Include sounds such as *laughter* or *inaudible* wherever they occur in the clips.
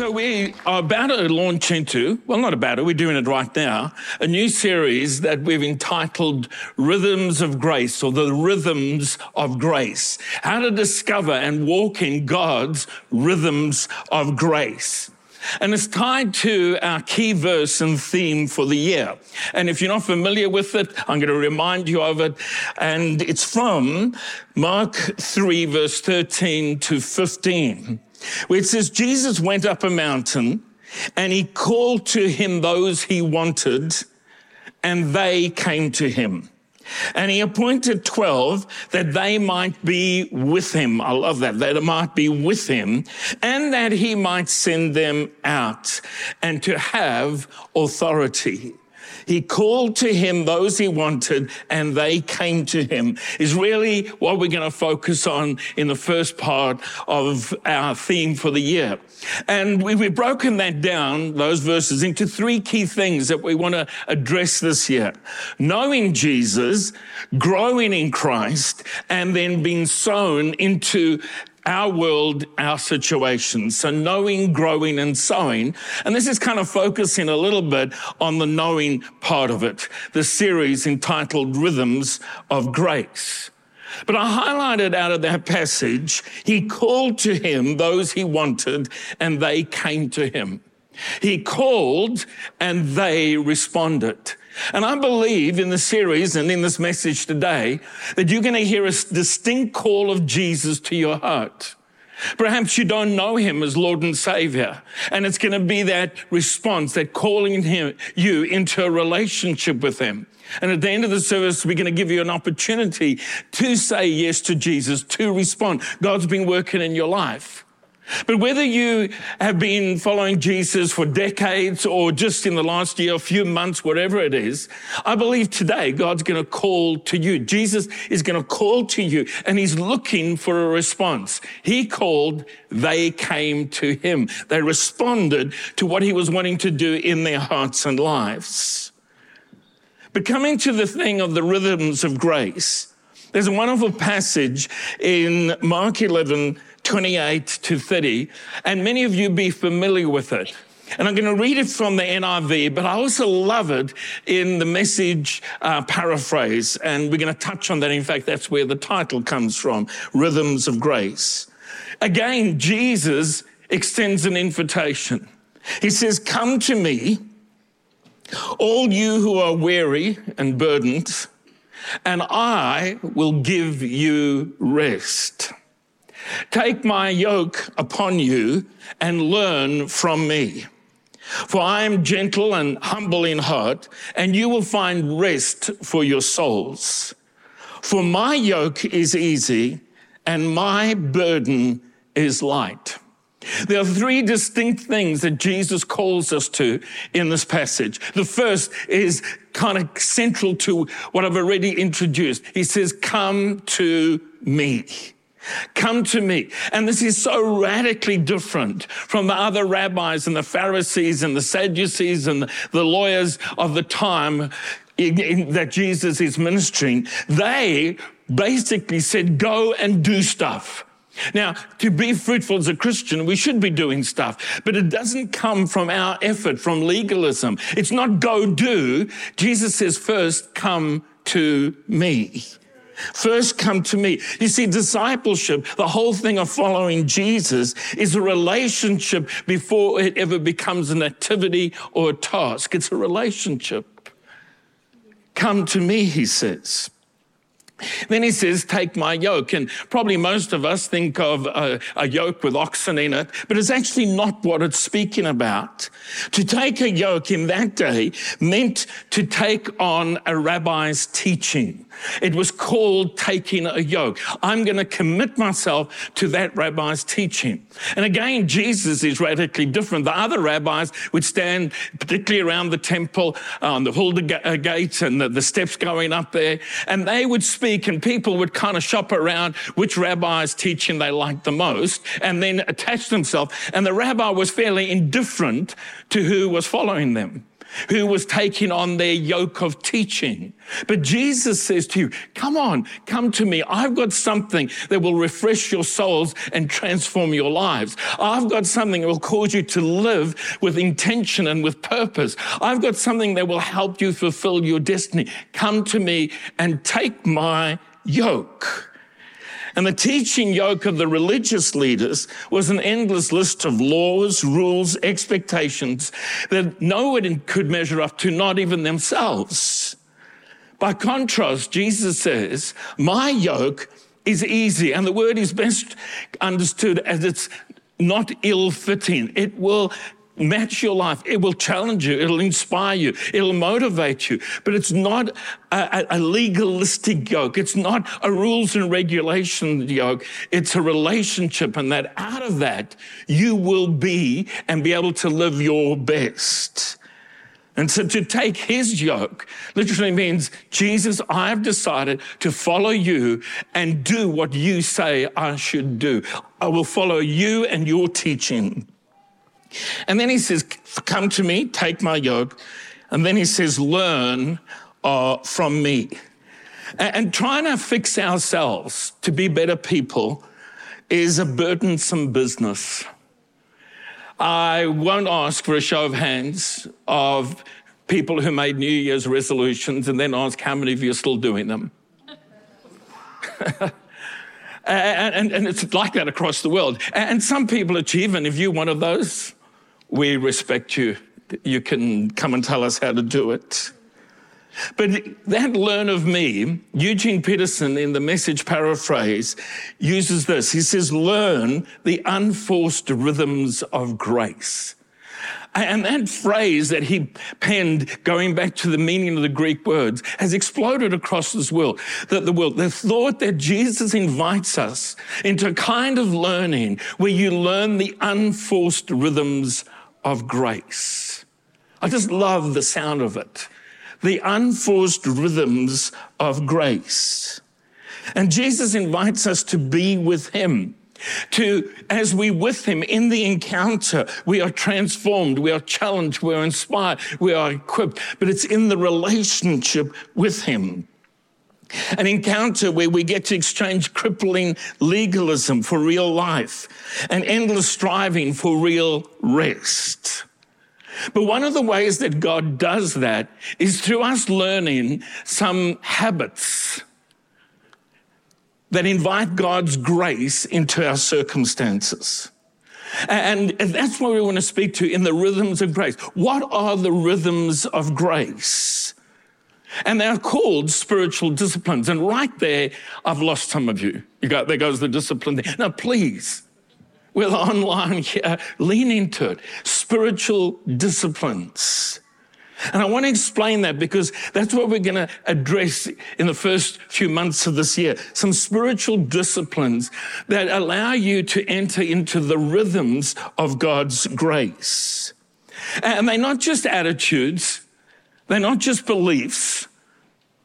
So we are about to launch into, well, not about it, we're doing it right now, a new series that we've entitled Rhythms of Grace or the Rhythms of Grace. How to discover and walk in God's rhythms of grace. And it's tied to our key verse and theme for the year. And if you're not familiar with it, I'm going to remind you of it. And it's from Mark 3, verse 13 to 15 where it says Jesus went up a mountain and he called to him those he wanted and they came to him. And he appointed 12 that they might be with him. I love that. That it might be with him and that he might send them out and to have authority. He called to him those he wanted and they came to him is really what we're going to focus on in the first part of our theme for the year. And we've broken that down, those verses, into three key things that we want to address this year. Knowing Jesus, growing in Christ, and then being sown into our world, our situation. So knowing, growing and sowing. And this is kind of focusing a little bit on the knowing part of it, the series entitled Rhythms of Grace. But I highlighted out of that passage, he called to him those he wanted and they came to him. He called and they responded. And I believe in the series and in this message today that you're going to hear a distinct call of Jesus to your heart. Perhaps you don't know him as Lord and Savior. And it's going to be that response, that calling him, you into a relationship with him. And at the end of the service, we're going to give you an opportunity to say yes to Jesus, to respond. God's been working in your life. But whether you have been following Jesus for decades or just in the last year, a few months, whatever it is, I believe today God's going to call to you. Jesus is going to call to you and he's looking for a response. He called, they came to him. They responded to what he was wanting to do in their hearts and lives. But coming to the thing of the rhythms of grace, there's a wonderful passage in Mark 11, 28 to 30, and many of you be familiar with it. And I'm going to read it from the NIV, but I also love it in the message uh, paraphrase. And we're going to touch on that. In fact, that's where the title comes from Rhythms of Grace. Again, Jesus extends an invitation. He says, Come to me, all you who are weary and burdened, and I will give you rest. Take my yoke upon you and learn from me. For I am gentle and humble in heart, and you will find rest for your souls. For my yoke is easy and my burden is light. There are three distinct things that Jesus calls us to in this passage. The first is kind of central to what I've already introduced. He says, Come to me. Come to me. And this is so radically different from the other rabbis and the Pharisees and the Sadducees and the lawyers of the time that Jesus is ministering. They basically said, go and do stuff. Now, to be fruitful as a Christian, we should be doing stuff, but it doesn't come from our effort, from legalism. It's not go do. Jesus says first, come to me. First come to me. You see, discipleship, the whole thing of following Jesus is a relationship before it ever becomes an activity or a task. It's a relationship. Come to me, he says. Then he says, Take my yoke. And probably most of us think of a, a, yoke with oxen in it, but it's actually not what it's speaking about. To take a yoke in that day meant to take on a rabbi's teaching. It was called taking a yoke. I'm going to commit myself to that rabbi's teaching. And again, Jesus is radically different. The other rabbis would stand, particularly around the temple, on the Hulda uh, gate and the, the steps going up there, and they would speak, and people would kind of shop around which rabbi's teaching they liked the most and then attach themselves. And the rabbi was fairly indifferent to who was following them. Who was taking on their yoke of teaching. But Jesus says to you, come on, come to me. I've got something that will refresh your souls and transform your lives. I've got something that will cause you to live with intention and with purpose. I've got something that will help you fulfill your destiny. Come to me and take my yoke. And the teaching yoke of the religious leaders was an endless list of laws, rules, expectations that no one could measure up to, not even themselves. By contrast, Jesus says, My yoke is easy. And the word is best understood as it's not ill fitting. It will match your life. It will challenge you. It'll inspire you. It'll motivate you. But it's not a, a, legalistic yoke. It's not a rules and regulation yoke. It's a relationship. And that out of that, you will be and be able to live your best. And so to take his yoke literally means, Jesus, I've decided to follow you and do what you say I should do. I will follow you and your teaching. And then he says, Come to me, take my yoke. And then he says, Learn uh, from me. And, and trying to fix ourselves to be better people is a burdensome business. I won't ask for a show of hands of people who made New Year's resolutions and then ask how many of you are still doing them. *laughs* and, and, and, it's like that across the world. And some people achieve, and if you're one of those, we respect you. You can come and tell us how to do it. But that learn of me, Eugene Peterson in the message paraphrase uses this. He says, learn the unforced rhythms of grace. And that phrase that he penned, going back to the meaning of the Greek words, has exploded across this world. That the world, the thought that Jesus invites us into a kind of learning where you learn the unforced rhythms of grace. I just love the sound of it. The unforced rhythms of grace. And Jesus invites us to be with him. To, as we with him in the encounter, we are transformed, we are challenged, we are inspired, we are equipped, but it's in the relationship with him. An encounter where we get to exchange crippling legalism for real life and endless striving for real rest. But one of the ways that God does that is through us learning some habits that invite God's grace into our circumstances. And that's what we want to speak to in the rhythms of grace. What are the rhythms of grace? And they're called spiritual disciplines. And right there, I've lost some of you. You got, there goes the discipline there. Now, please, with online here, lean into it. Spiritual disciplines. And I want to explain that because that's what we're going to address in the first few months of this year. Some spiritual disciplines that allow you to enter into the rhythms of God's grace. And they're not just attitudes, they're not just beliefs,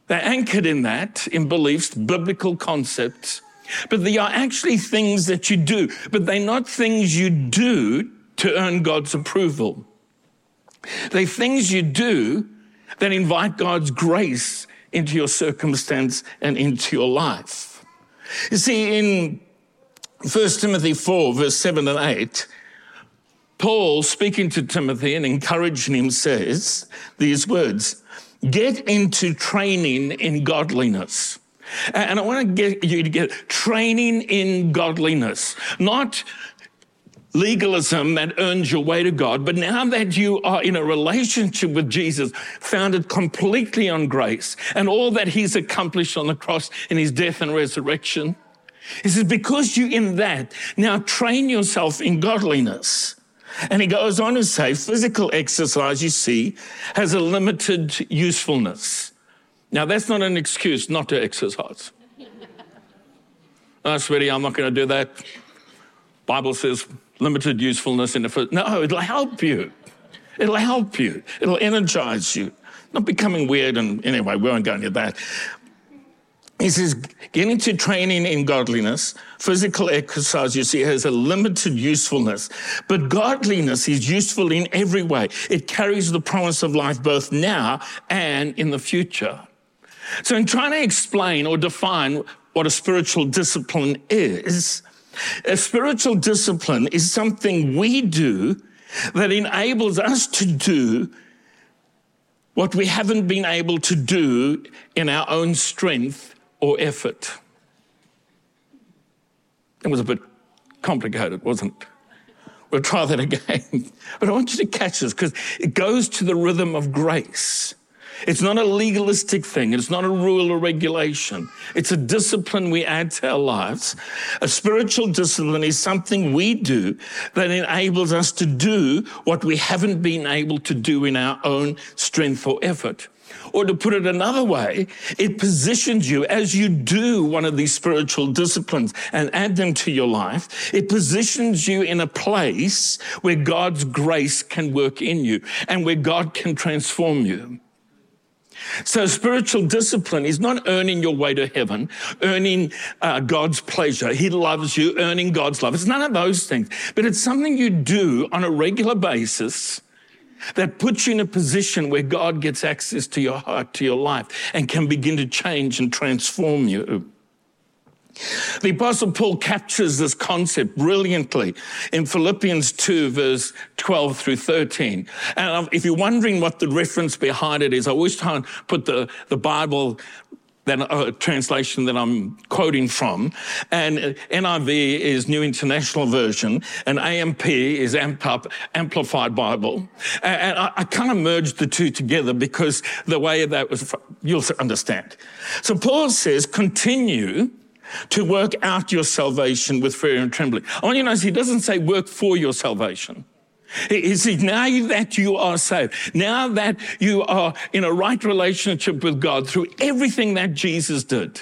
they're anchored in that, in beliefs, biblical concepts, but they are actually things that you do, but they're not things you do to earn God's approval. They're things you do that invite God's grace into your circumstance and into your life. You see, in 1 Timothy 4, verse 7 and 8, Paul, speaking to Timothy and encouraging him, says these words Get into training in godliness. And I want to get you to get training in godliness, not legalism that earns your way to God, but now that you are in a relationship with Jesus, founded completely on grace and all that he's accomplished on the cross in his death and resurrection, he says, because you're in that, now train yourself in godliness. And he goes on to say physical exercise, you see, has a limited usefulness. Now, that's not an excuse not to exercise. oh, sweetie, I'm not going to do that. Bible says limited usefulness in the first. No, it'll help you. It'll help you. It'll energize you. Not becoming weird and anyway, we won't go into that. He says, get into training in godliness. Physical exercise, you see, has a limited usefulness, but godliness is useful in every way. It carries the promise of life both now and in the future. So, in trying to explain or define what a spiritual discipline is, a spiritual discipline is something we do that enables us to do what we haven't been able to do in our own strength or effort. It was a bit complicated, wasn't it? We'll try that *laughs* again. But I want you to catch this because it goes to the rhythm of grace. It's not a legalistic thing. It's not a rule or regulation. It's a discipline we add to our lives. A spiritual discipline is something we do that enables us to do what we haven't been able to do in our own strength or effort. Or to put it another way, it positions you as you do one of these spiritual disciplines and add them to your life. It positions you in a place where God's grace can work in you and where God can transform you. So spiritual discipline is not earning your way to heaven, earning uh, God's pleasure. He loves you, earning God's love. It's none of those things, but it's something you do on a regular basis that puts you in a position where God gets access to your heart, to your life, and can begin to change and transform you. The Apostle Paul captures this concept brilliantly in Philippians 2, verse 12 through 13. And if you're wondering what the reference behind it is, I always try and put the, the Bible that uh, translation that I'm quoting from. And NIV is New International Version, and AMP is Amped Up Amplified Bible. And, and I, I kind of merged the two together because the way that was, you'll understand. So Paul says, continue to work out your salvation with fear and trembling. I want you to notice he doesn't say work for your salvation. He says, now that you are saved, now that you are in a right relationship with God through everything that Jesus did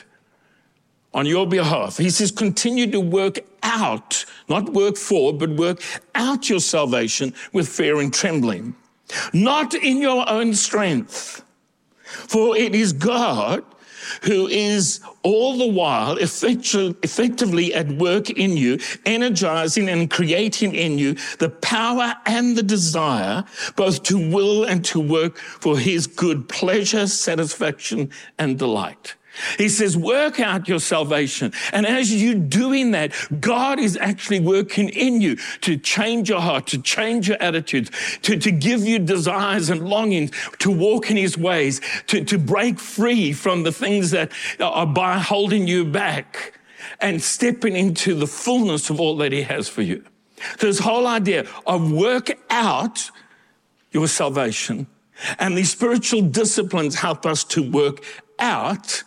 on your behalf, he says, continue to work out, not work for, but work out your salvation with fear and trembling, not in your own strength. For it is God who is all the while effectively at work in you, energizing and creating in you the power and the desire both to will and to work for his good pleasure, satisfaction, and delight. He says, work out your salvation. And as you're doing that, God is actually working in you to change your heart, to change your attitudes, to, to give you desires and longings, to walk in his ways, to, to break free from the things that are by holding you back and stepping into the fullness of all that he has for you. This whole idea of work out your salvation and these spiritual disciplines help us to work out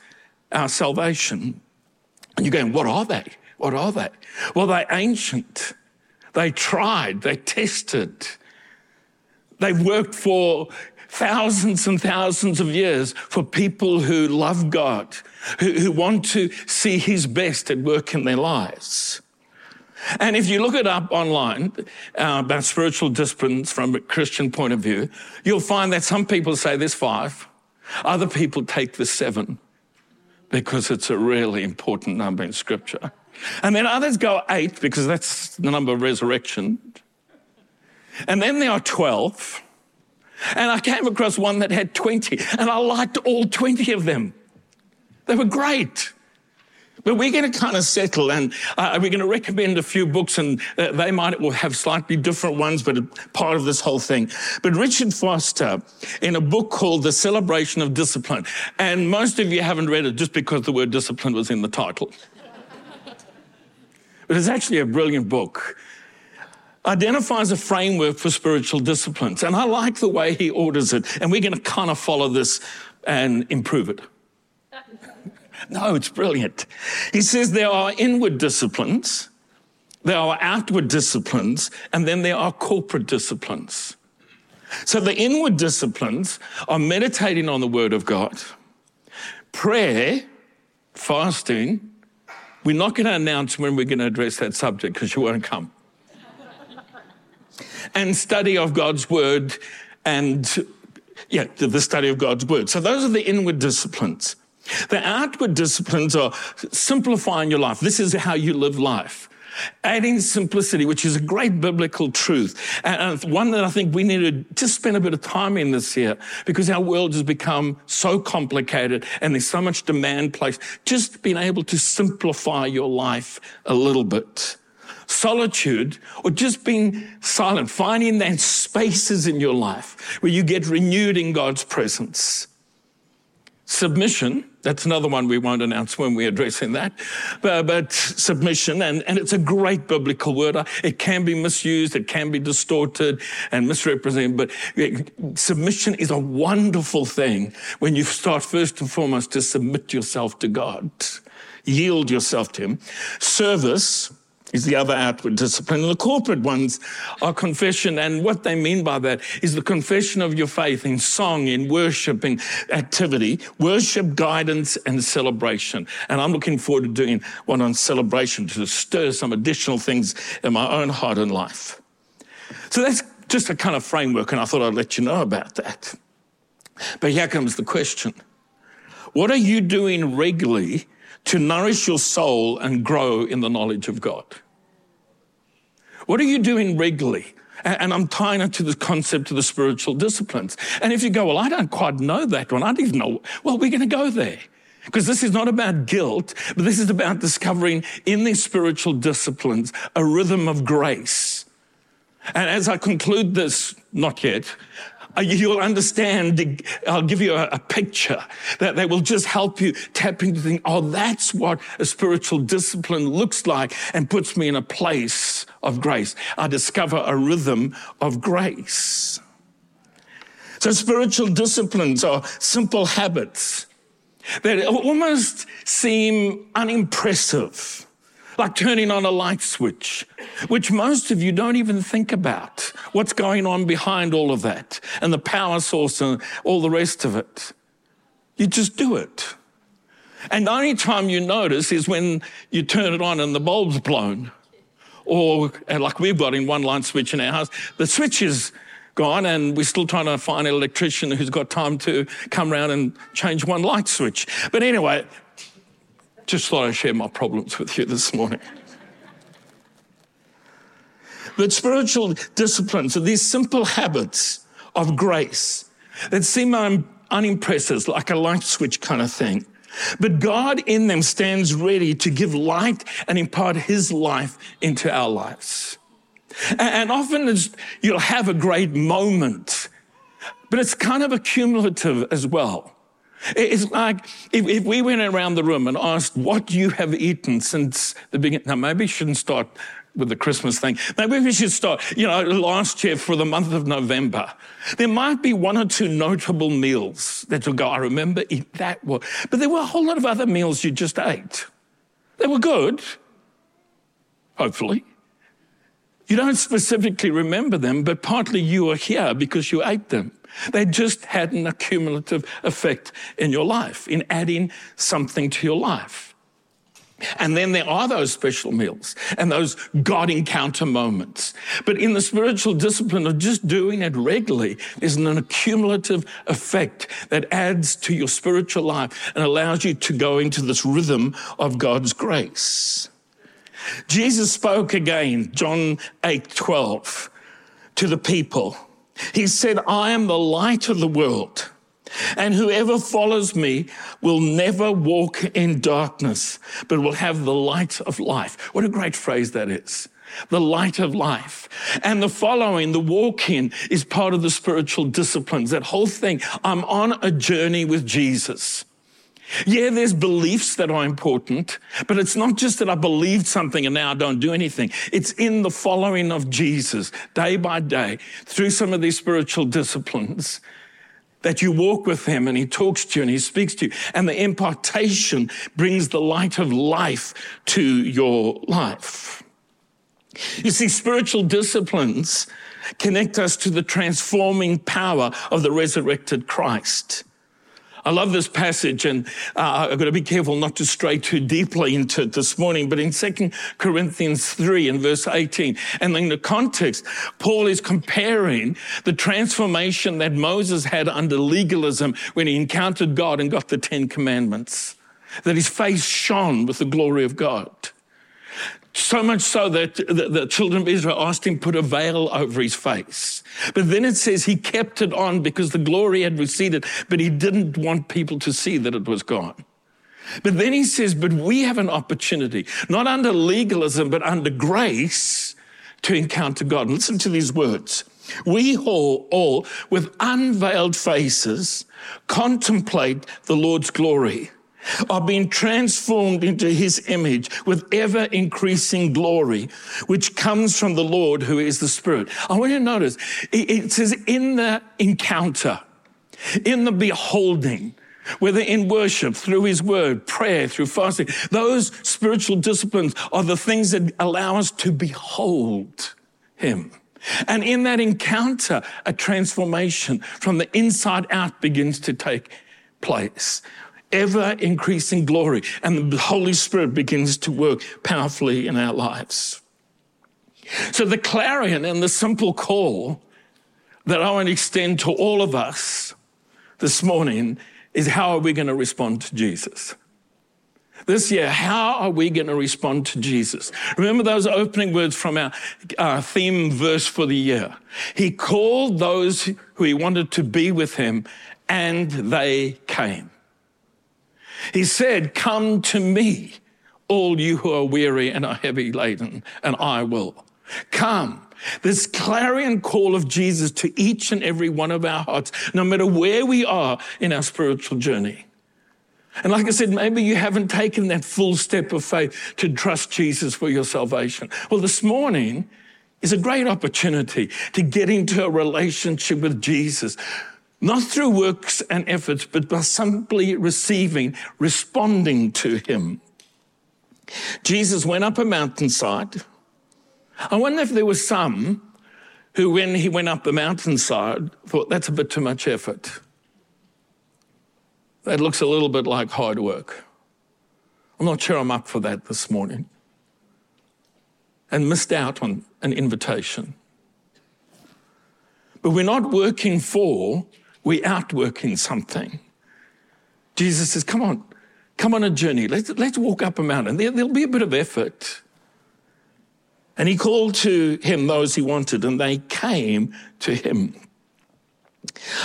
our salvation. And you're going, what are they? What are they? Well, they're ancient. They tried, they tested. They worked for thousands and thousands of years for people who love God, who, who want to see His best at work in their lives. And if you look it up online uh, about spiritual disciplines from a Christian point of view, you'll find that some people say there's five, other people take the seven because it's a really important number in Scripture. And then others go eight because that's the number of resurrection. And then there are 12. And I came across one that had 20, and I liked all 20 of them. They were great. But we're going to kind of settle and uh, we're going to recommend a few books and uh, they might will have slightly different ones, but part of this whole thing. But Richard Foster, in a book called The Celebration of Discipline, and most of you haven't read it just because the word discipline was in the title. but it's actually a brilliant book identifies a framework for spiritual disciplines. And I like the way he orders it. And we're going to kind of follow this and improve it. No, it's brilliant. He says there are inward disciplines, there are outward disciplines, and then there are corporate disciplines. So the inward disciplines are meditating on the Word of God, prayer, fasting. We're not going to announce when we're going to address that subject because you won't come. and study of God's Word and, yeah, the study of God's Word. So those are the inward disciplines. The outward disciplines are simplifying your life. This is how you live life. Adding simplicity, which is a great biblical truth, and one that I think we need to just spend a bit of time in this year because our world has become so complicated and there's so much demand placed. Just being able to simplify your life a little bit. Solitude, or just being silent, finding that spaces in your life where you get renewed in God's presence. Submission, that's another one we won't announce when we're addressing that. But, but, submission, and, and it's a great biblical word. It can be misused, it can be distorted and misrepresented, but submission is a wonderful thing when you start first and foremost to submit yourself to God, yield yourself to Him. Service, is the other outward discipline. And the corporate ones are confession. And what they mean by that is the confession of your faith in song, in worship, in activity, worship, guidance, and celebration. And I'm looking forward to doing one on celebration to stir some additional things in my own heart and life. So that's just a kind of framework, and I thought I'd let you know about that. But here comes the question What are you doing regularly to nourish your soul and grow in the knowledge of God. What are you doing regularly? And I'm tying it to the concept of the spiritual disciplines. And if you go, well, I don't quite know that one, I don't even know, well, we're going to go there. Because this is not about guilt, but this is about discovering in these spiritual disciplines a rhythm of grace. And as I conclude this, not yet, Uh, you'll understand. I'll give you a, a, picture that, that will just help you tap into think, oh, that's what a spiritual discipline looks like and puts me in a place of grace. I discover a rhythm of grace. So spiritual disciplines are simple habits that almost seem unimpressive like turning on a light switch, which most of you don't even think about what's going on behind all of that and the power source and all the rest of it. You just do it. And the only time you notice is when you turn it on and the bulb's blown. Or, uh, like we've got in one light switch in our house, the switch is gone and we're still trying to find an electrician who's got time to come around and change one light switch. But anyway, just thought I'd share my problems with you this morning. But spiritual disciplines are these simple habits of grace that seem unimpressive, like a light switch kind of thing. But God in them stands ready to give light and impart his life into our lives. And often you'll have a great moment, but it's kind of accumulative as well. It's like if, if, we went around the room and asked what you have eaten since the beginning. Now, maybe we shouldn't start with the Christmas thing. Maybe we should start, you know, last year for the month of November. There might be one or two notable meals that you'll go, I remember eat that one. But there were a whole lot of other meals you just ate. They were good, hopefully. You don't specifically remember them, but partly you are here because you ate them. They just had an accumulative effect in your life, in adding something to your life. And then there are those special meals and those God encounter moments. But in the spiritual discipline of just doing it regularly, there's an accumulative effect that adds to your spiritual life and allows you to go into this rhythm of God's grace. Jesus spoke again, John 8 12, to the people. He said, I am the light of the world. And whoever follows me will never walk in darkness, but will have the light of life. What a great phrase that is. The light of life. And the following, the walking, is part of the spiritual disciplines. That whole thing. I'm on a journey with Jesus. Yeah, there's beliefs that are important, but it's not just that I believed something and now I don't do anything. It's in the following of Jesus day by day through some of these spiritual disciplines that you walk with him and he talks to you and he speaks to you. And the impartation brings the light of life to your life. You see, spiritual disciplines connect us to the transforming power of the resurrected Christ. I love this passage, and uh, I've got to be careful not to stray too deeply into it this morning. But in 2 Corinthians 3 and verse 18, and in the context, Paul is comparing the transformation that Moses had under legalism when he encountered God and got the Ten Commandments, that his face shone with the glory of God. So much so that the, children of Israel asked him put a veil over his face. But then it says he kept it on because the glory had receded, but he didn't want people to see that it was gone. But then he says, but we have an opportunity, not under legalism, but under grace to encounter God. Listen to these words. We all, all with unveiled faces, contemplate the Lord's glory are being transformed into his image with ever increasing glory, which comes from the Lord who is the Spirit. I want you to notice it says in the encounter, in the beholding, whether in worship, through his word, prayer, through fasting, those spiritual disciplines are the things that allow us to behold him. And in that encounter, a transformation from the inside out begins to take place ever increasing glory, and the Holy Spirit begins to work powerfully in our lives. So, the clarion and the simple call that I want to extend to all of us this morning is how are we going to respond to Jesus? This year, how are we going to respond to Jesus? Remember those opening words from our, theme verse for the year. He called those who he wanted to be with him, and they came. He said, Come to me, all you who are weary and are heavy laden, and I will. Come. This clarion call of Jesus to each and every one of our hearts, no matter where we are in our spiritual journey. And like I said, maybe you haven't taken that full step of faith to trust Jesus for your salvation. Well, this morning is a great opportunity to get into a relationship with Jesus not through works and efforts, but by simply receiving, responding to him. Jesus went up a mountainside. I wonder if there were some who, when he went up the mountainside, thought that's a bit too much effort. That looks a little bit like hard work. I'm not sure I'm up for that this morning. And missed out on an invitation. But we're not working for, we outworking something. Jesus says, Come on, come on a journey. Let's, let's walk up a mountain. There, there'll be a bit of effort. And he called to him those he wanted, and they came to him.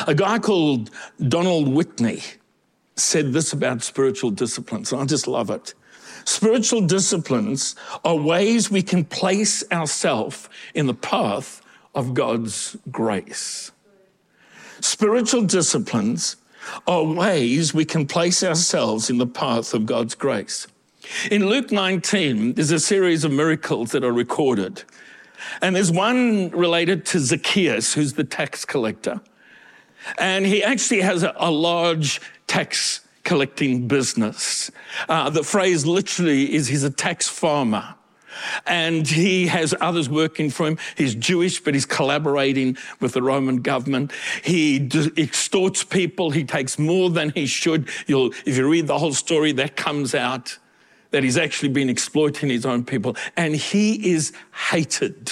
A guy called Donald Whitney said this about spiritual disciplines, and I just love it. Spiritual disciplines are ways we can place ourselves in the path of God's grace. Spiritual disciplines are ways we can place ourselves in the path of God's grace. In Luke 19, there's a series of miracles that are recorded. And there's one related to Zacchaeus, who's the tax collector. And he actually has a, a large tax collecting business. Uh, the phrase literally is he's a tax farmer and he has others working for him. He's Jewish, but he's collaborating with the Roman government. He extorts people. He takes more than he should. You'll, if you read the whole story, that comes out that he's actually been exploiting his own people. And he is hated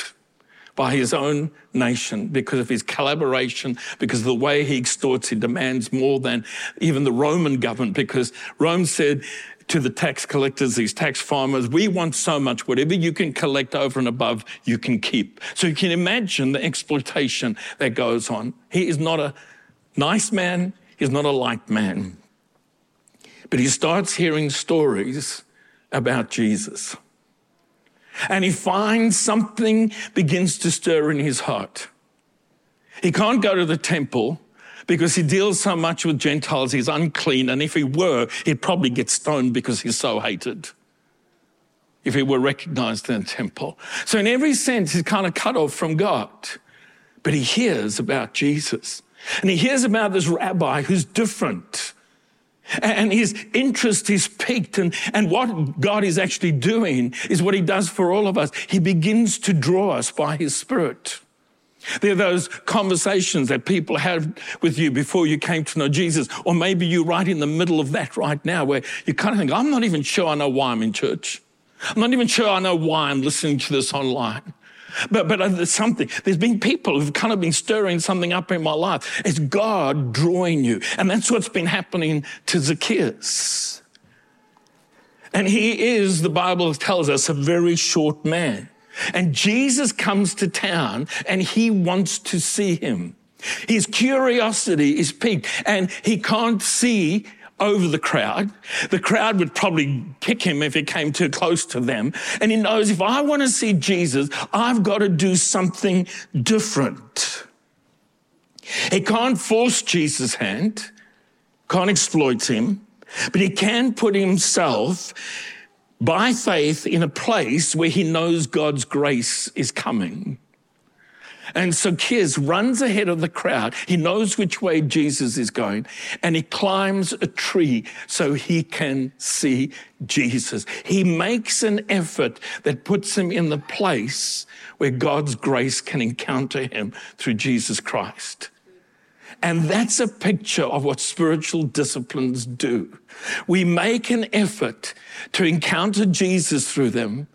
by his own nation because of his collaboration, because of the way he extorts, he demands more than even the Roman government, because Rome said, to the tax collectors, these tax farmers, we want so much, whatever you can collect over and above, you can keep. So you can imagine the exploitation that goes on. He is not a nice man, he's not a light man. But he starts hearing stories about Jesus. And he finds something begins to stir in his heart. He can't go to the temple because he deals so much with Gentiles, he's unclean. And if he were, he'd probably get stoned because he's so hated. If he were recognized in the temple. So, in every sense, he's kind of cut off from God. But he hears about Jesus. And he hears about this rabbi who's different. And his interest is piqued. And, and what God is actually doing is what he does for all of us. He begins to draw us by his spirit. They're those conversations that people had with you before you came to know Jesus. Or maybe you're right in the middle of that right now where you kind of think, I'm not even sure I know why I'm in church. I'm not even sure I know why I'm listening to this online. But, but uh, there's something, there's been people who've kind of been stirring something up in my life. It's God drawing you. And that's what's been happening to Zacchaeus. And he is, the Bible tells us, a very short man. And Jesus comes to town and he wants to see him. His curiosity is piqued and he can't see over the crowd. The crowd would probably kick him if he came too close to them. And he knows if I want to see Jesus, I've got to do something different. He can't force Jesus' hand, can't exploit him, but he can put himself by faith in a place where he knows God's grace is coming. And so Zacchaeus runs ahead of the crowd. He knows which way Jesus is going and he climbs a tree so he can see Jesus. He makes an effort that puts him in the place where God's grace can encounter him through Jesus Christ. And that's a picture of what spiritual disciplines do. We make an effort to encounter Jesus through them.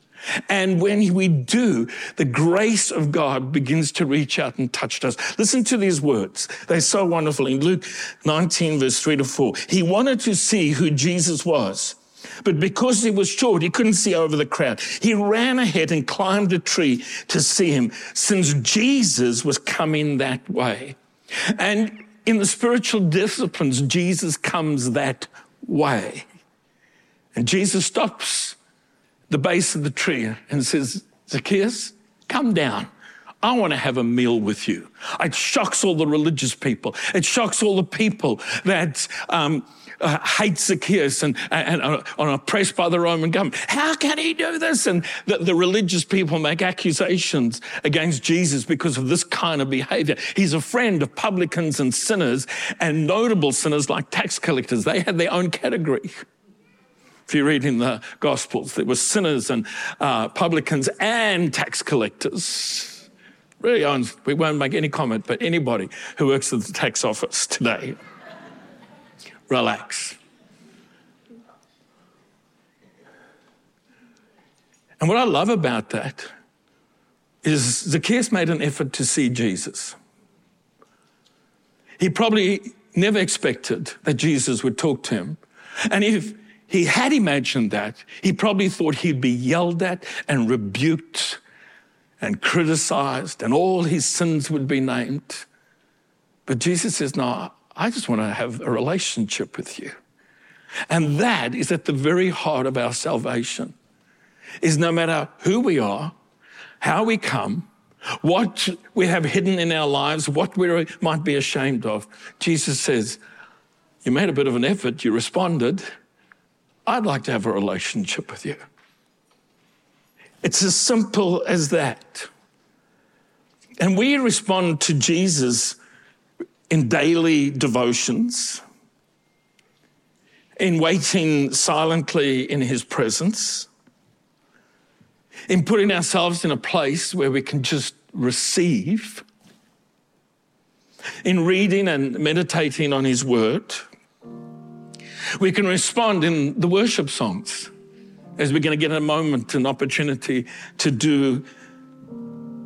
And when we do, the grace of God begins to reach out and touch us. Listen to these words. They're so wonderful. In Luke 19, verse 3 to 4, he wanted to see who Jesus was. But because he was short, he couldn't see over the crowd. He ran ahead and climbed a tree to see him since Jesus was coming that way. And in the spiritual disciplines, Jesus comes that way. And Jesus stops the base of the tree and says, Zacchaeus, come down. I want to have a meal with you. It shocks all the religious people. It shocks all the people that um, uh, hate Zacchaeus and, and, and oppressed by the Roman government. How can he do this? And the, the religious people make accusations against Jesus because of this kind of behavior. He's a friend of publicans and sinners and notable sinners like tax collectors. They had their own category. If you read in the Gospels, there were sinners and uh, publicans and tax collectors really, we won't make any comment, but anybody who works at the tax office today, relax. And what I love about that is Zacchaeus made an effort to see Jesus. He probably never expected that Jesus would talk to him. And if he had imagined that, he probably thought he'd be yelled at and rebuked and criticized, and all his sins would be named. But Jesus says, No, I just want to have a relationship with you. And that is at the very heart of our salvation. Is no matter who we are, how we come, what we have hidden in our lives, what we might be ashamed of, Jesus says, You made a bit of an effort, you responded. I'd like to have a relationship with you. It's as simple as that. And we respond to Jesus in daily devotions, in waiting silently in his presence, in putting ourselves in a place where we can just receive, in reading and meditating on his word. We can respond in the worship songs as we're going to get a moment, an opportunity to do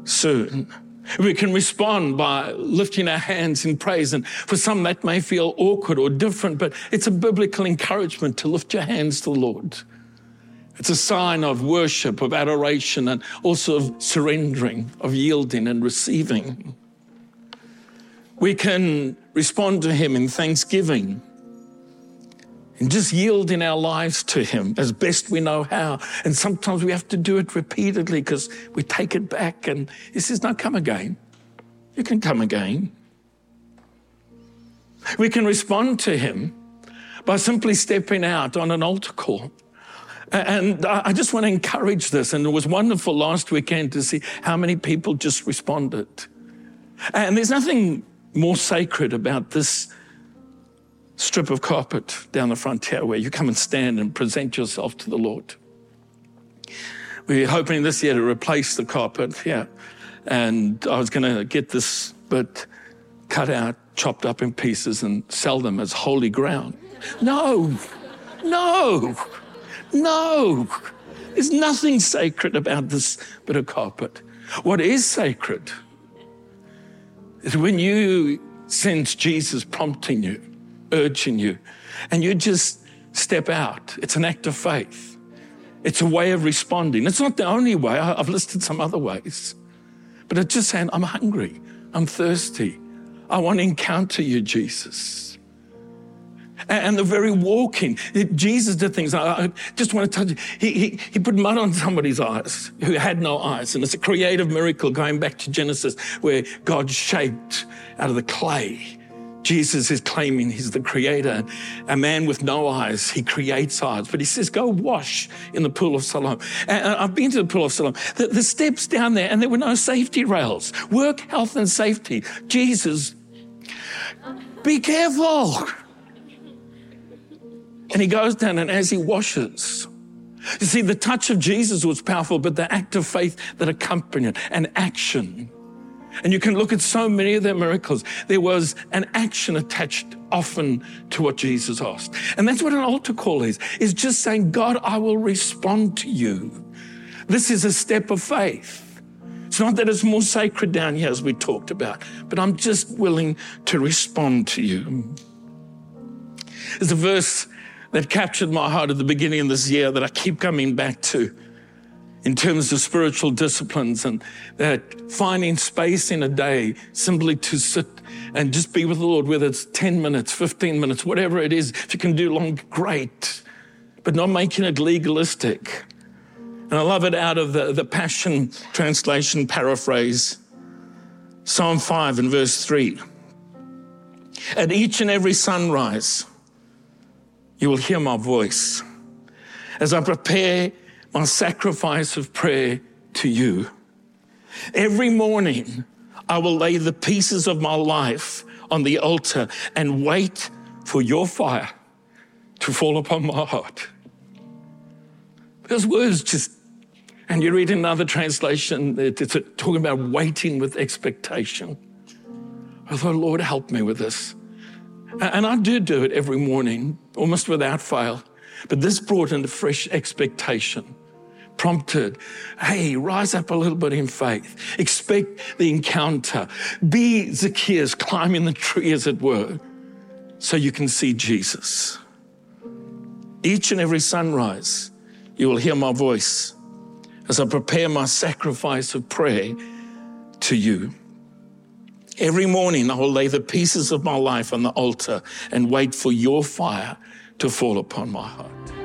soon. We can respond by lifting our hands in praise. And for some, that may feel awkward or different, but it's a biblical encouragement to lift your hands to the Lord. It's a sign of worship, of adoration, and also of surrendering, of yielding and receiving. We can respond to Him in thanksgiving and just yield in our lives to Him as best we know how. And sometimes we have to do it repeatedly because we take it back and He says, No, come again. You can come again. We can respond to Him by simply stepping out on an altar call. And I just want to encourage this. And it was wonderful last weekend to see how many people just responded. And there's nothing more sacred about this strip of carpet down the frontier where you come and stand and present yourself to the Lord. We're hoping this year to replace the carpet, yeah. and I was going to get this bit cut out, chopped up in pieces, and sell them as holy ground. No, no, no. There's nothing sacred about this bit of carpet. What is sacred is when you sense Jesus prompting you, urging you, and you just step out. It's an act of faith. It's a way of responding. It's not the only way. I've listed some other ways. But it's just saying, I'm hungry. I'm thirsty. I want to encounter you, Jesus. And the very walking, Jesus did things. I just want to touch. He, he, he put mud on somebody's eyes who had no eyes. And it's a creative miracle going back to Genesis where God shaped out of the clay Jesus is claiming he's the creator. A man with no eyes, he creates eyes. But he says, go wash in the pool of Siloam. And I've been to the pool of Siloam. The, the steps down there, and there were no safety rails. Work, health, and safety. Jesus, be careful. And he goes down, and as he washes, you see, the touch of Jesus was powerful, but the act of faith that accompanied an action and you can look at so many of their miracles. There was an action attached often to what Jesus asked. And that's what an altar call is, is just saying, God, I will respond to you. This is a step of faith. It's not that it's more sacred down here as we talked about, but I'm just willing to respond to you. There's a verse that captured my heart at the beginning of this year that I keep coming back to in terms of spiritual disciplines and that finding space in a day simply to sit and just be with the Lord, whether it's 10 minutes, 15 minutes, whatever it is. If you can do long, great, but not making it legalistic. And I love it out of the, the Passion Translation paraphrase, Psalm 5 and verse 3. At each and every sunrise, you will hear my voice as I prepare my sacrifice of prayer to you. Every morning, I will lay the pieces of my life on the altar and wait for your fire to fall upon my heart. Those words just, and you read another translation, it's talking about waiting with expectation. I thought, Lord, help me with this. And I do do it every morning, almost without fail. But this brought in a fresh expectation, prompted, hey, rise up a little bit in faith. Expect the encounter. Be Zacchaeus climbing the tree, as it were, so you can see Jesus. Each and every sunrise, you will hear my voice as I prepare my sacrifice of prayer to you. Every morning, I will lay the pieces of my life on the altar and wait for your fire to fall upon my heart.